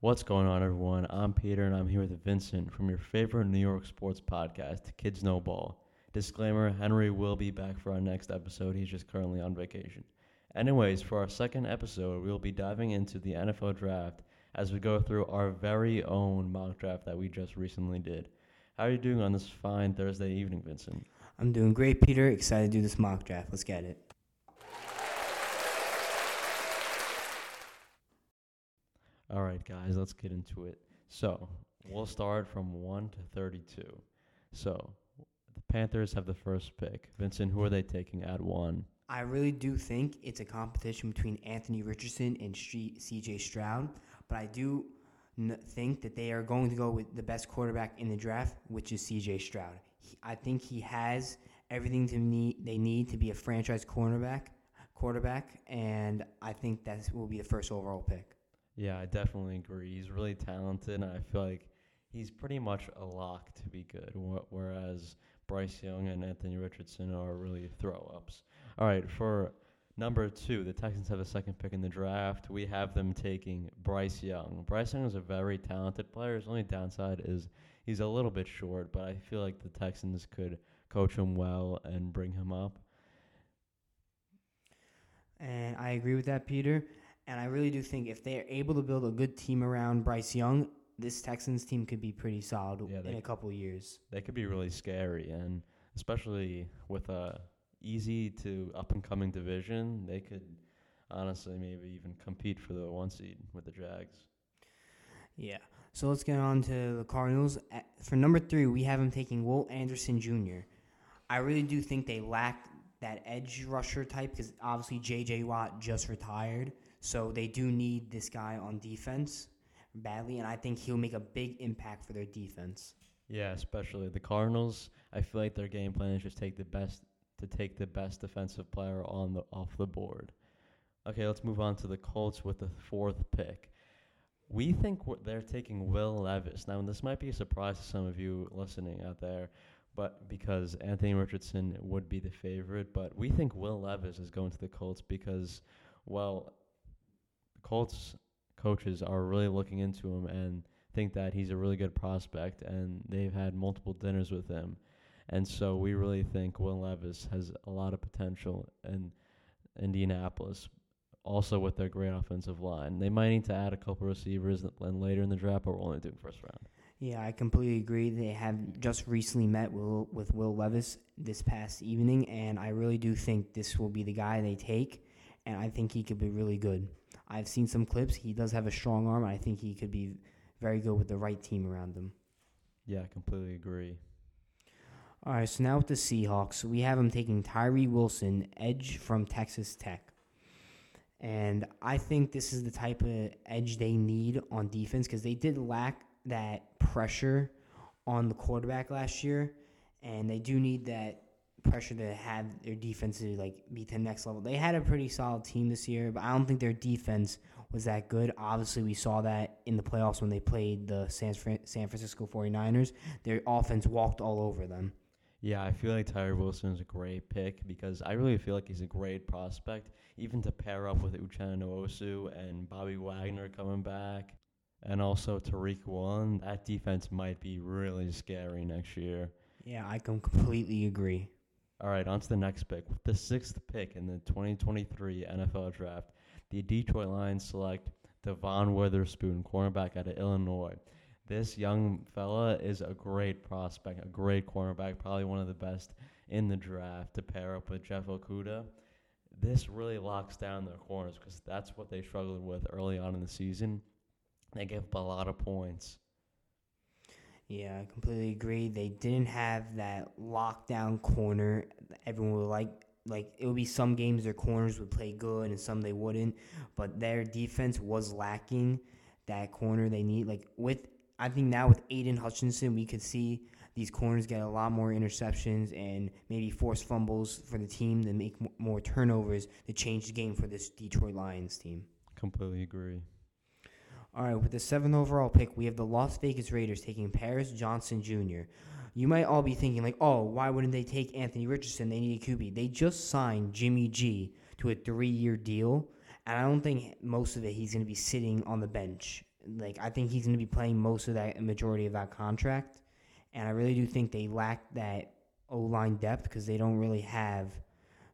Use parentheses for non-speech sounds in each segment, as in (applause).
What's going on, everyone? I'm Peter, and I'm here with Vincent from your favorite New York sports podcast, Kids Know Ball. Disclaimer Henry will be back for our next episode. He's just currently on vacation. Anyways, for our second episode, we'll be diving into the NFL draft as we go through our very own mock draft that we just recently did. How are you doing on this fine Thursday evening, Vincent? I'm doing great, Peter. Excited to do this mock draft. Let's get it. All right, guys, let's get into it. So, we'll start from 1 to 32. So, the Panthers have the first pick. Vincent, who are they taking at 1? I really do think it's a competition between Anthony Richardson and CJ Stroud, but I do think that they are going to go with the best quarterback in the draft, which is CJ Stroud. He, I think he has everything to need they need to be a franchise cornerback, quarterback, and I think that will be the first overall pick. Yeah, I definitely agree. He's really talented, and I feel like he's pretty much a lock to be good. Whereas Bryce Young and Anthony Richardson are really throw ups. All right, for number two, the Texans have a second pick in the draft. We have them taking Bryce Young. Bryce Young is a very talented player. His only downside is he's a little bit short, but I feel like the Texans could coach him well and bring him up. And I agree with that, Peter. And I really do think if they're able to build a good team around Bryce Young, this Texans team could be pretty solid yeah, in a couple years. They could be really scary, and especially with a easy to up and coming division, they could honestly maybe even compete for the one seed with the Jags. Yeah. So let's get on to the Cardinals. For number three, we have them taking Will Anderson Jr. I really do think they lack that edge rusher type because obviously J.J. Watt just retired. So they do need this guy on defense badly, and I think he'll make a big impact for their defense. Yeah, especially the Cardinals. I feel like their game plan is just take the best to take the best defensive player on the off the board. Okay, let's move on to the Colts with the fourth pick. We think they're taking Will Levis. Now, this might be a surprise to some of you listening out there, but because Anthony Richardson would be the favorite, but we think Will Levis is going to the Colts because, well, Colts coaches are really looking into him and think that he's a really good prospect, and they've had multiple dinners with him. And so we really think Will Levis has a lot of potential in Indianapolis, also with their great offensive line. They might need to add a couple receivers and later in the draft, but we're only doing first round. Yeah, I completely agree. They have just recently met Will, with Will Levis this past evening, and I really do think this will be the guy they take, and I think he could be really good. I've seen some clips. He does have a strong arm. I think he could be very good with the right team around him. Yeah, I completely agree. All right, so now with the Seahawks, we have him taking Tyree Wilson, edge from Texas Tech. And I think this is the type of edge they need on defense because they did lack that pressure on the quarterback last year, and they do need that pressure to have their defense to like be to the next level. They had a pretty solid team this year, but I don't think their defense was that good. Obviously, we saw that in the playoffs when they played the San, San Francisco 49ers. Their offense walked all over them. Yeah, I feel like Tyree Wilson is a great pick because I really feel like he's a great prospect, even to pair up with Uchenna Nwosu and Bobby Wagner coming back, and also Tariq Woolen. That defense might be really scary next year. Yeah, I can completely agree. All right, on to the next pick. With the sixth pick in the 2023 NFL Draft, the Detroit Lions select Devon Witherspoon, cornerback out of Illinois. This young fella is a great prospect, a great cornerback, probably one of the best in the draft to pair up with Jeff Okudah. This really locks down their corners because that's what they struggled with early on in the season. They gave up a lot of points. Yeah, I completely agree. They didn't have that lockdown corner. Everyone would like like it would be some games their corners would play good and some they wouldn't, but their defense was lacking that corner they need. Like with I think now with Aidan Hutchinson, we could see these corners get a lot more interceptions and maybe force fumbles for the team to make more turnovers to change the game for this Detroit Lions team. Completely agree. All right, with the seventh overall pick, we have the Las Vegas Raiders taking Paris Johnson Jr. You might all be thinking, like, oh, why wouldn't they take Anthony Richardson? They need a QB. They just signed Jimmy G to a three year deal, and I don't think most of it he's going to be sitting on the bench. like I think he's going to be playing most of that majority of that contract, and I really do think they lack that O line depth because they don't really have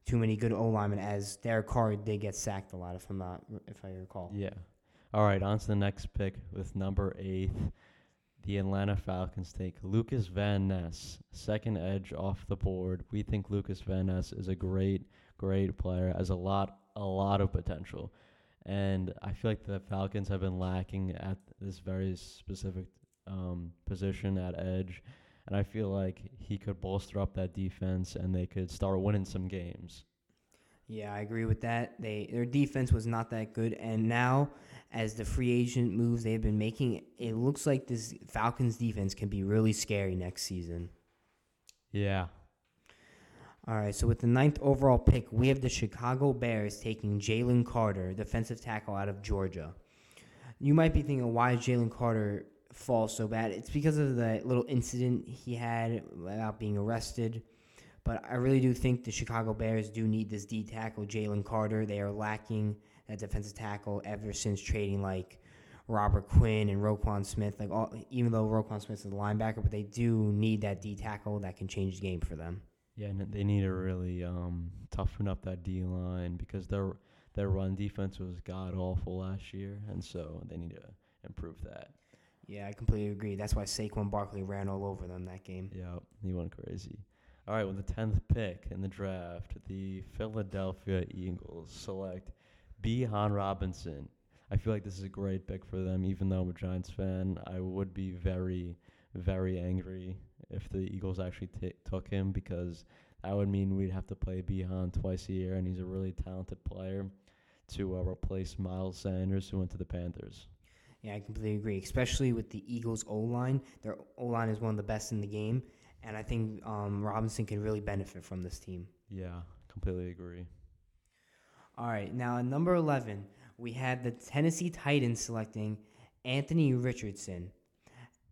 too many good O linemen. As Derek Carr did get sacked a lot, if I'm not, if I recall. Yeah. All right, on to the next pick with number eight. The Atlanta Falcons take Lukas Van Ness, second edge off the board. We think Lukas Van Ness is a great, great player, has a lot, a lot of potential, and I feel like the Falcons have been lacking at this very specific um, position at edge, and I feel like he could bolster up that defense, and they could start winning some games. Yeah, I agree with that. They their defense was not that good, and now as the free agent moves they've been making, it looks like this Falcons defense can be really scary next season. Yeah. All right, so with the ninth overall pick, we have the Chicago Bears taking Jalen Carter, defensive tackle out of Georgia. You might be thinking, why is Jalen Carter fall so bad? It's because of the little incident he had about being arrested. But I really do think the Chicago Bears do need this D tackle, Jalen Carter. They are lacking at defensive tackle ever since trading like Robert Quinn and Roquan Smith. Like all, even though Roquan Smith is a linebacker, but they do need that D tackle that can change the game for them. Yeah, and they need to really um, toughen up that D line because their their run defense was god awful last year, and so they need to improve that. Yeah, I completely agree. That's why Saquon Barkley ran all over them that game. Yeah, he went crazy. All right, with the tenth pick in the draft, the Philadelphia Eagles select Bijan Robinson. I feel like this is a great pick for them, even though I'm a Giants fan. I would be very, very angry if the Eagles actually t- took him because that would mean we'd have to play Bijan twice a year, and he's a really talented player to uh, replace Miles Sanders, who went to the Panthers. Yeah, I completely agree. Especially with the Eagles' O line, their O line is one of the best in the game, and I think um, Robinson can really benefit from this team. Yeah, completely agree. All right, now at number 11, we had the Tennessee Titans selecting Anthony Richardson.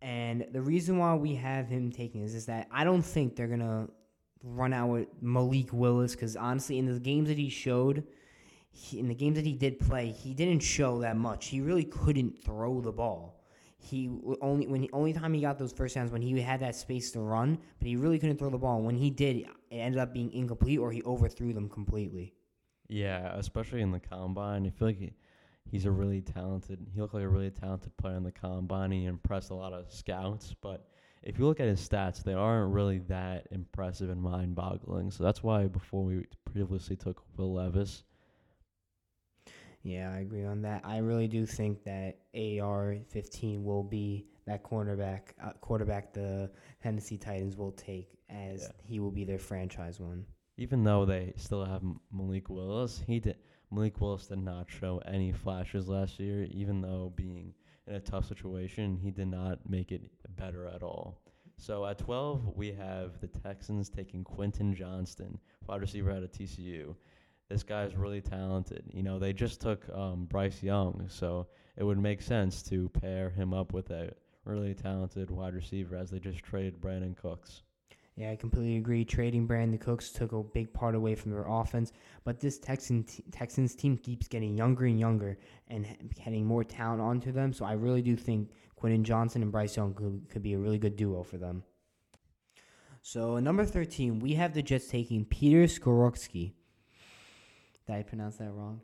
And the reason why we have him taking is, is that I don't think they're going to run out with Malik Willis because honestly, in the games that he showed, he, in the games that he did play, he didn't show that much. He really couldn't throw the ball. He only when he, only time he got those first downs when he had that space to run, but he really couldn't throw the ball. When he did, it ended up being incomplete or he overthrew them completely. Yeah, especially in the combine. I feel like he, he's a really talented. He looked like a really talented player in the combine. He impressed a lot of scouts, but if you look at his stats, they aren't really that impressive and mind-boggling. So that's why before we previously took Will Levis. Yeah, I agree on that. I really do think that AR fifteen will be that cornerback, uh, quarterback the Tennessee Titans will take as Yeah. he will be their franchise one. Even though they still have Malik Willis, he did. Malik Willis did not show any flashes last year. Even though being in a tough situation, he did not make it better at all. So at 12, we have the Texans taking Quentin Johnston, wide receiver out of TCU. This guy's really talented. You know, they just took um, Bryce Young, so it would make sense to pair him up with a really talented wide receiver as they just traded Brandin Cooks. Yeah, I completely agree. Trading Brandin Cooks took a big part away from their offense, but this Texan Texans team keeps getting younger and younger and getting more talent onto them. So I really do think Quentin Johnston and Bryce Young could, could be a really good duo for them. So number thirteen, we have the Jets taking Peter Skorupski. Did I pronounce that wrong?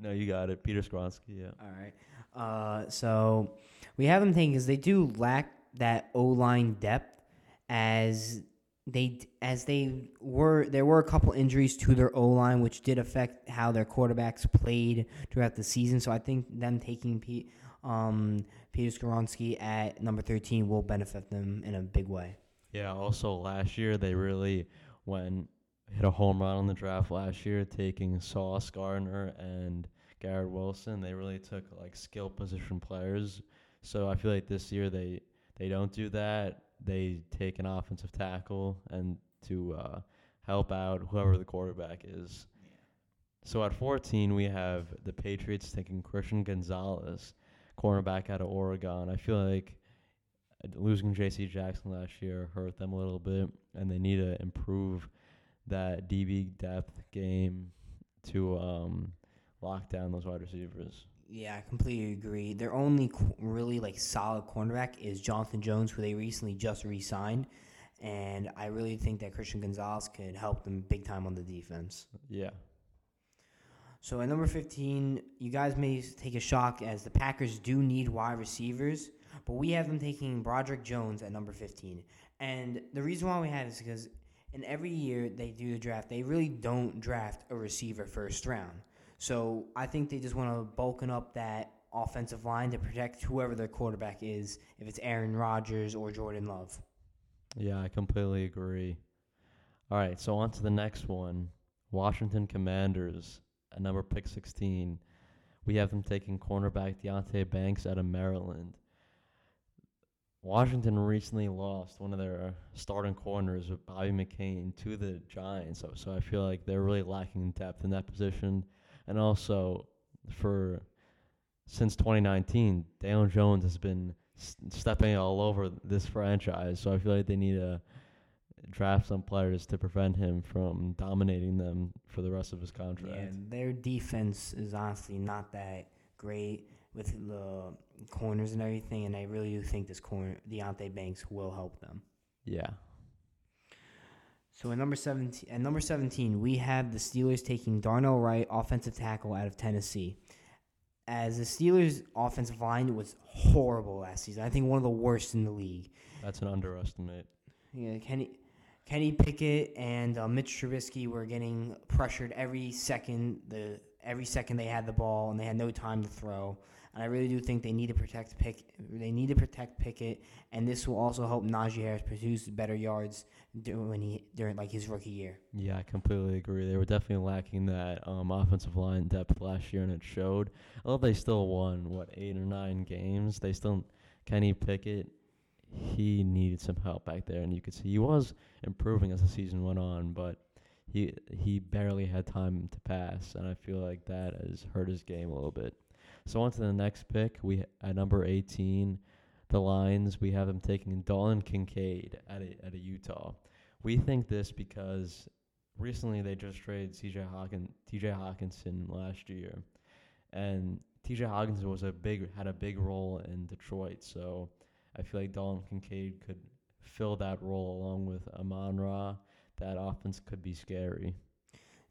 No, you got it. Peter Skoronski, yeah. All right. Uh, so we have them thinking because they do lack that O line depth, as they as they were there were a couple injuries to their O line, which did affect how their quarterbacks played throughout the season. So I think them taking Pete, um, Peter Skoronski at number thirteen will benefit them in a big way. Yeah, also last year they really went hit a home run on the draft last year, taking Sauce Gardner and Garrett Wilson. They really took like skill position players. So I feel like this year they they don't do that. They take an offensive tackle and to uh, help out whoever the quarterback is. So at 14 we have the Patriots taking Christian Gonzalez, cornerback out of Oregon. I feel like uh, losing J.C. Jackson last year hurt them a little bit, and they need to improve that DB depth game to um, lock down those wide receivers. Yeah, I completely agree. Their only qu- really like solid cornerback is Jonathan Jones, who they recently just re-signed, and I really think that Christian Gonzalez could help them big time on the defense. Yeah. So at number 15, you guys may take a shock as the Packers do need wide receivers, but we have them taking Broderick Jones at number 15. And the reason why we have is because in every year they do the draft, they really don't draft a receiver first round. So I think they just want to bulken up that offensive line to protect whoever their quarterback is, if it's Aaron Rodgers or Jordan Love. Yeah, I completely agree. All right, so on to the next one. Washington Commanders at number pick 16. We have them taking cornerback Deonte Banks out of Maryland. Washington recently lost one of their starting corners with Bobby McCain to the Giants, so, so I feel like they're really lacking depth in that position. And also, for since 2019, Daniel Jones has been stepping all over this franchise, so I feel like they need to draft some players to prevent him from dominating them for the rest of his contract. Yeah, their defense is honestly not that great with the corners and everything, and I really do think this corner Deonte Banks will help them. Yeah. So at number seventeen, at number seventeen, we have the Steelers taking Darnell Wright, offensive tackle out of Tennessee. As the Steelers' offensive line was horrible last season, I think one of the worst in the league. That's an underestimate. Yeah, Kenny Kenny Pickett and uh, Mitch Trubisky were getting pressured every second. The every second they had the ball and they had no time to throw. And I really do think they need to protect Pick. They need to protect Pickett, and this will also help Najee Harris produce better yards during he during like his rookie year. Yeah, I completely agree. They were definitely lacking that um, offensive line depth last year, and it showed. Although they still won what eight or nine games, they still Kenny Pickett. He needed some help back there, and you could see he was improving as the season went on, but he he barely had time to pass, and I feel like that has hurt his game a little bit. So on to the next pick, we at number 18, the Lions. We have them taking Dalton Kincaid at a, at a Utah. We think this because recently they just traded C.J. Hawkin, T.J. Hockenson last year, and T.J. Hockenson was a big had a big role in Detroit. So I feel like Dalton Kincaid could fill that role along with Amon Ra. That offense could be scary.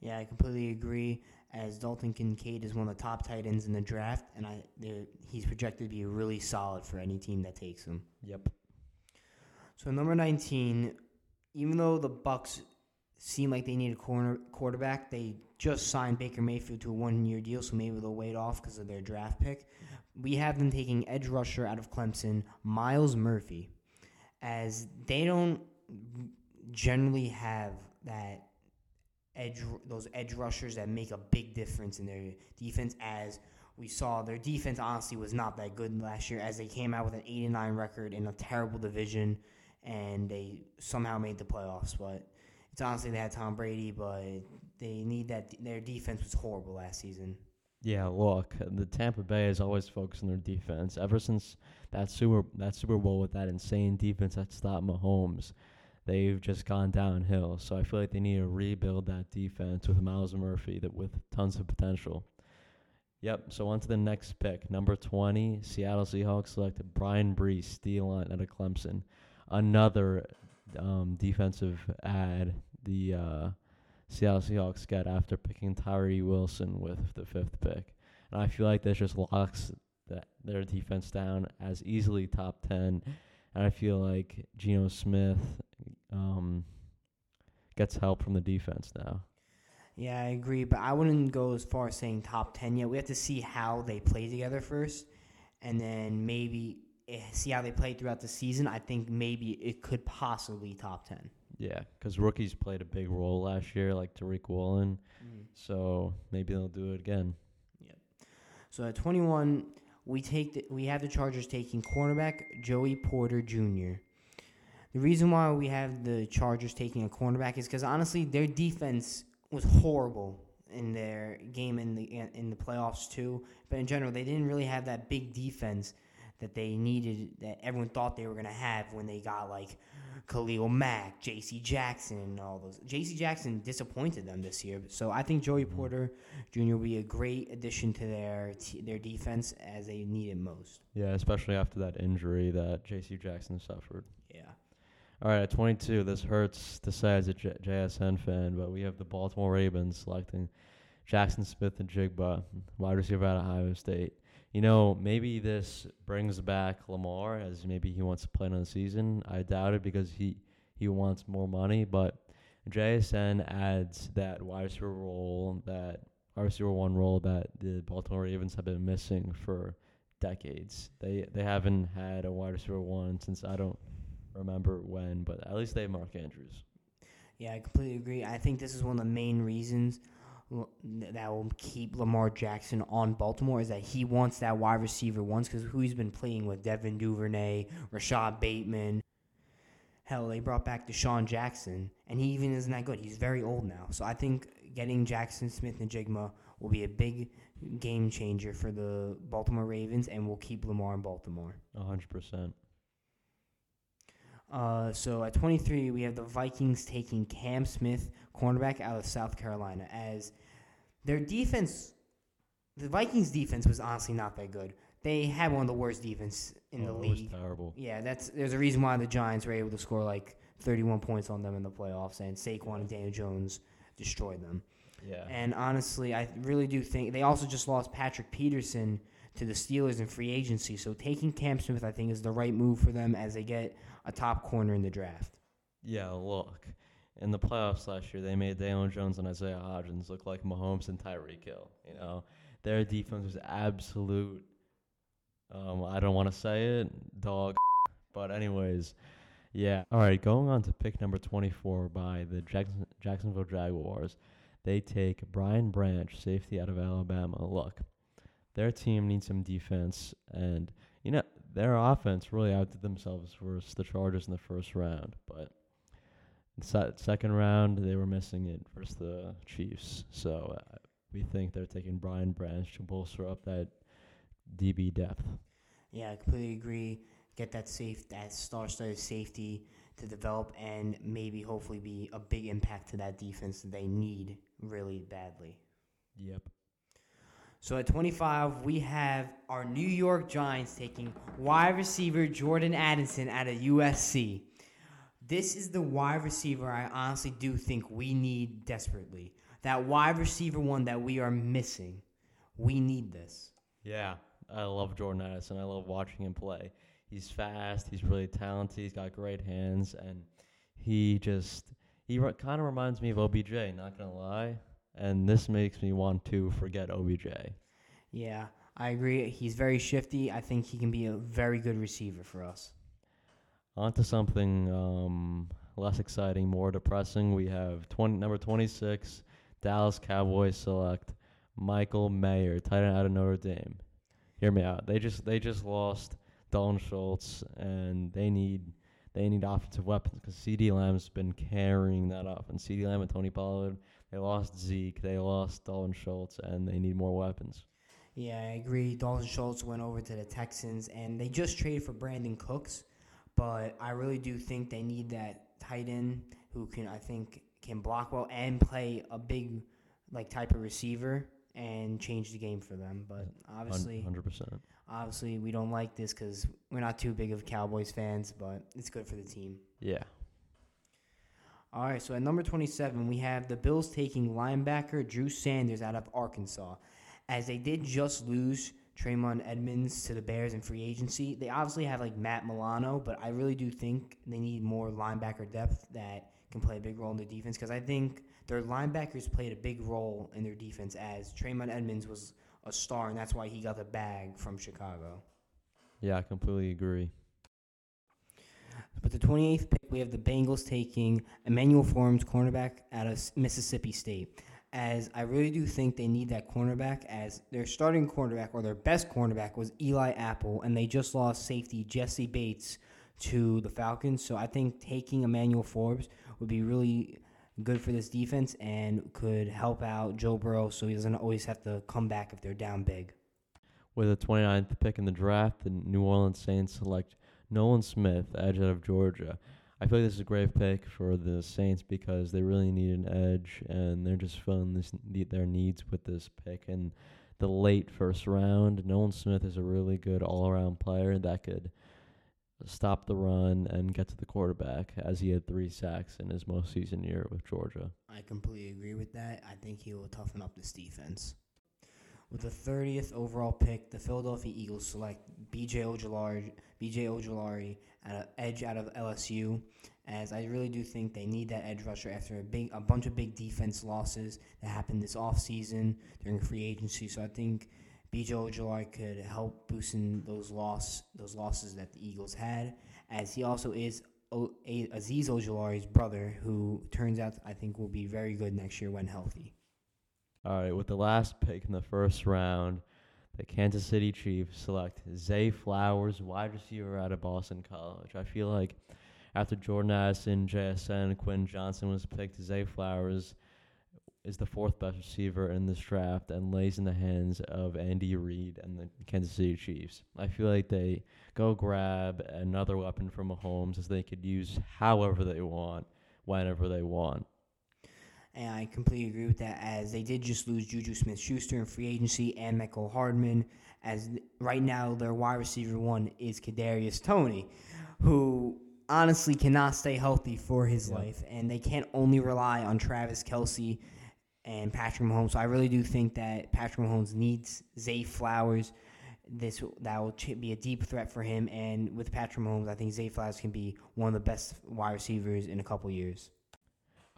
Yeah, I completely agree. As Dalton Kincaid is one of the top tight ends in the draft, and I he's projected to be really solid for any team that takes him. Yep. So number 19, even though the Bucs seem like they need a corner quarterback, they just signed Baker Mayfield to a one-year deal, so maybe they'll wait off because of their draft pick. We have them taking edge rusher out of Clemson, Myles Murphy, as they don't generally have that edge those edge rushers that make a big difference in their defense as we saw. Their defense honestly was not that good last year as they came out with an 89 record in a terrible division and they somehow made the playoffs. But it's honestly they had Tom Brady but they need that their defense was horrible last season. Yeah, look, the Tampa Bay has always focused on their defense. Ever since that Super that Super Bowl with that insane defense that stopped Mahomes, they've just gone downhill. So I feel like they need to rebuild that defense with Myles Murphy that with tons of potential. Yep. So on to the next pick, number twenty, Seattle Seahawks selected Bryan Bresee, steel line out of Clemson, another um, defensive ad. The uh, Seattle Seahawks got after picking Tyree Wilson with the fifth pick. And I feel like this just locks that their defense down as easily top ten. And I feel like Geno Smith um, gets help from the defense now. Yeah, I agree, but I wouldn't go as far as saying top 10 yet. We have to see how they play together first, and then maybe eh, see how they play throughout the season. I think maybe it could possibly top 10. Yeah, because rookies played a big role last year, like Tariq Woolen. So maybe they'll do it again. Yep. So at 21, we take the, we have the Chargers taking cornerback Joey Porter Jr. The reason why we have the Chargers taking a cornerback is because honestly, their defense was horrible in their game in the in the playoffs too. But in general, they didn't really have that big defense that they needed, that everyone thought they were going to have when they got like Khalil Mack, J.C. Jackson, and all those. J.C. Jackson disappointed them this year, so I think Joey Mhm. Porter Jr. will be a great addition to their t- their defense as they need it most. Yeah, especially after that injury that J.C. Jackson suffered. Yeah. All right, at 22, this hurts to say as a J- JSN fan, but we have the Baltimore Ravens selecting Jaxon Smith-Njigba, wide receiver out of Ohio State. You know, maybe this brings back Lamar as maybe he wants to play another season. I doubt it because he, he wants more money, but JSN adds that wide receiver role, that wide receiver one role that the Baltimore Ravens have been missing for decades. They they haven't had a wide receiver one since I don't remember when, but at least they have Mark Andrews. Yeah, I completely agree. I think this is one of the main reasons that will keep Lamar Jackson on Baltimore is that he wants that wide receiver once because who he's been playing with Devin Duvernay, Rashod Bateman. Hell, they brought back DeSean Jackson, and he even isn't that good. He's very old now. So I think getting Jaxon Smith-Njigba will be a big game changer for the Baltimore Ravens and will keep Lamar in Baltimore. A hundred percent. Uh, so at 23, we have the Vikings taking Cam Smith, cornerback out of South Carolina, as their defense, the Vikings' defense was honestly not that good. They had one of the worst defense in the Oh, was league. terrible. Yeah, that's there's a reason why the Giants were able to score like 31 points on them in the playoffs, and Saquon and Daniel Jones destroyed them. Yeah. And honestly, I really do think they also just lost Patrick Peterson to the Steelers in free agency. So taking Cam Smith, I think, is the right move for them as they get a top corner in the draft. Yeah, look. In the playoffs last year, they made Daniel Jones and Isaiah Hodgins look like Mahomes and Tyreek Hill. You know, their defense was absolute. Um, I don't want to say it, dog. (laughs) But anyways, yeah. All right, going on to pick number twenty-four by the Jackson, Jacksonville Jaguars. They take Brian Branch, safety out of Alabama. Look, their team needs some defense, and you know their offense really outdid themselves versus the Chargers in the first round. But se- second round, they were missing it versus the Chiefs. So uh, we think they're taking Brian Branch to bolster up that DB depth. Yeah, I completely agree. Get that safe, that star-studded safety to develop, and maybe hopefully be a big impact to that defense that they need really badly. Yep. So at 25, we have our New York Giants taking wide receiver Jordan Addison out of USC. This is the wide receiver I honestly do think we need desperately. That wide receiver one that we are missing. We need this. Yeah, I love Jordan Addison. I love watching him play. He's fast. He's really talented. He's got great hands, and he just he kind of reminds me of OBJ. Not gonna lie, and this makes me want to forget OBJ. Yeah, I agree. He's very shifty. I think he can be a very good receiver for us. On to something um, less exciting, more depressing. We have 20, number 26, Dallas Cowboys select Michael Mayer, tight end out of Notre Dame. Hear me out. They just they just lost Dalton Schultz, and they need they need offensive weapons because CeeDee Lamb's been carrying that offense. CeeDee Lamb and Tony Pollard. They lost Zeke. They lost Dalton Schultz, and they need more weapons. Yeah, I agree. Dalton Schultz went over to the Texans, and they just traded for Brandin Cooks. But I really do think they need that tight end who can, I think, can block well and play a big, like type of receiver and change the game for them. But obviously, hundred percent. obviously, we don't like this because we're not too big of Cowboys fans. But it's good for the team. Yeah. All right, so at number 27, we have the Bills taking linebacker Drew Sanders out of Arkansas. As they did just lose Tremaine Edmunds to the Bears in free agency, they obviously have like Matt Milano, but I really do think they need more linebacker depth that can play a big role in the defense because I think their linebackers played a big role in their defense as Tremaine Edmunds was a star, and that's why he got the bag from Chicago. Yeah, I completely agree. But the 28th pick, we have the Bengals taking Emmanuel Forbes, cornerback out of Mississippi State. As I really do think they need that cornerback, as their starting cornerback or their best cornerback was Eli Apple, and they just lost safety Jessie Bates to the Falcons. So I think taking Emmanuel Forbes would be really good for this defense and could help out Joe Burrow so he doesn't always have to come back if they're down big. With the 29th pick in the draft, the New Orleans Saints select Nolan Smith, edge out of Georgia. I feel like this is a great pick for the Saints because they really need an edge, and they're just filling this their needs with this pick. And the late first round, Nolan Smith is a really good all-around player that could stop the run and get to the quarterback, as he had three sacks in his most season year with Georgia. I completely agree with that. I think he will toughen up this defense. With the 30th overall pick, the Philadelphia Eagles select B.J. Ojulari, B.J. Ojulari at edge out of LSU, as I really do think they need that edge rusher after a big, a bunch of big defense losses that happened this offseason during free agency. So I think B.J. Ojulari could help boosting those loss, those losses that the Eagles had, as he also is o- a- Azeez Ojulari's brother, who turns out I think will be very good next year when healthy. All right, with the last pick in the first round, the Kansas City Chiefs select Zay Flowers, wide receiver out of Boston College. I feel like after Jordan Addison, JSN, Quinn Johnson was picked, Zay Flowers is the fourth best receiver in this draft and lays in the hands of Andy Reid and the Kansas City Chiefs. I feel like they go grab another weapon from Mahomes as they could use however they want, whenever they want. And I completely agree with that, as they did just lose Juju Smith Schuster in free agency and Michael Hardman. As right now, their wide receiver one is Kadarius Toney, who honestly cannot stay healthy for his Yeah. life, and they can't only rely on Travis Kelce and Patrick Mahomes. So I really do think that Patrick Mahomes needs Zay Flowers. This that will ch- be a deep threat for him, and with Patrick Mahomes, I think Zay Flowers can be one of the best wide receivers in a couple years.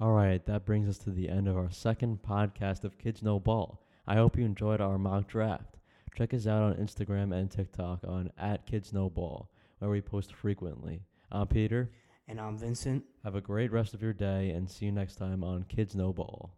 All right, that brings us to the end of our second podcast of Kids Know Ball. I hope you enjoyed our mock draft. Check us out on Instagram and TikTok on at Kids Know Ball, where we post frequently. I'm Peter. And I'm Vincent. Have a great rest of your day and see you next time on Kids Know Ball.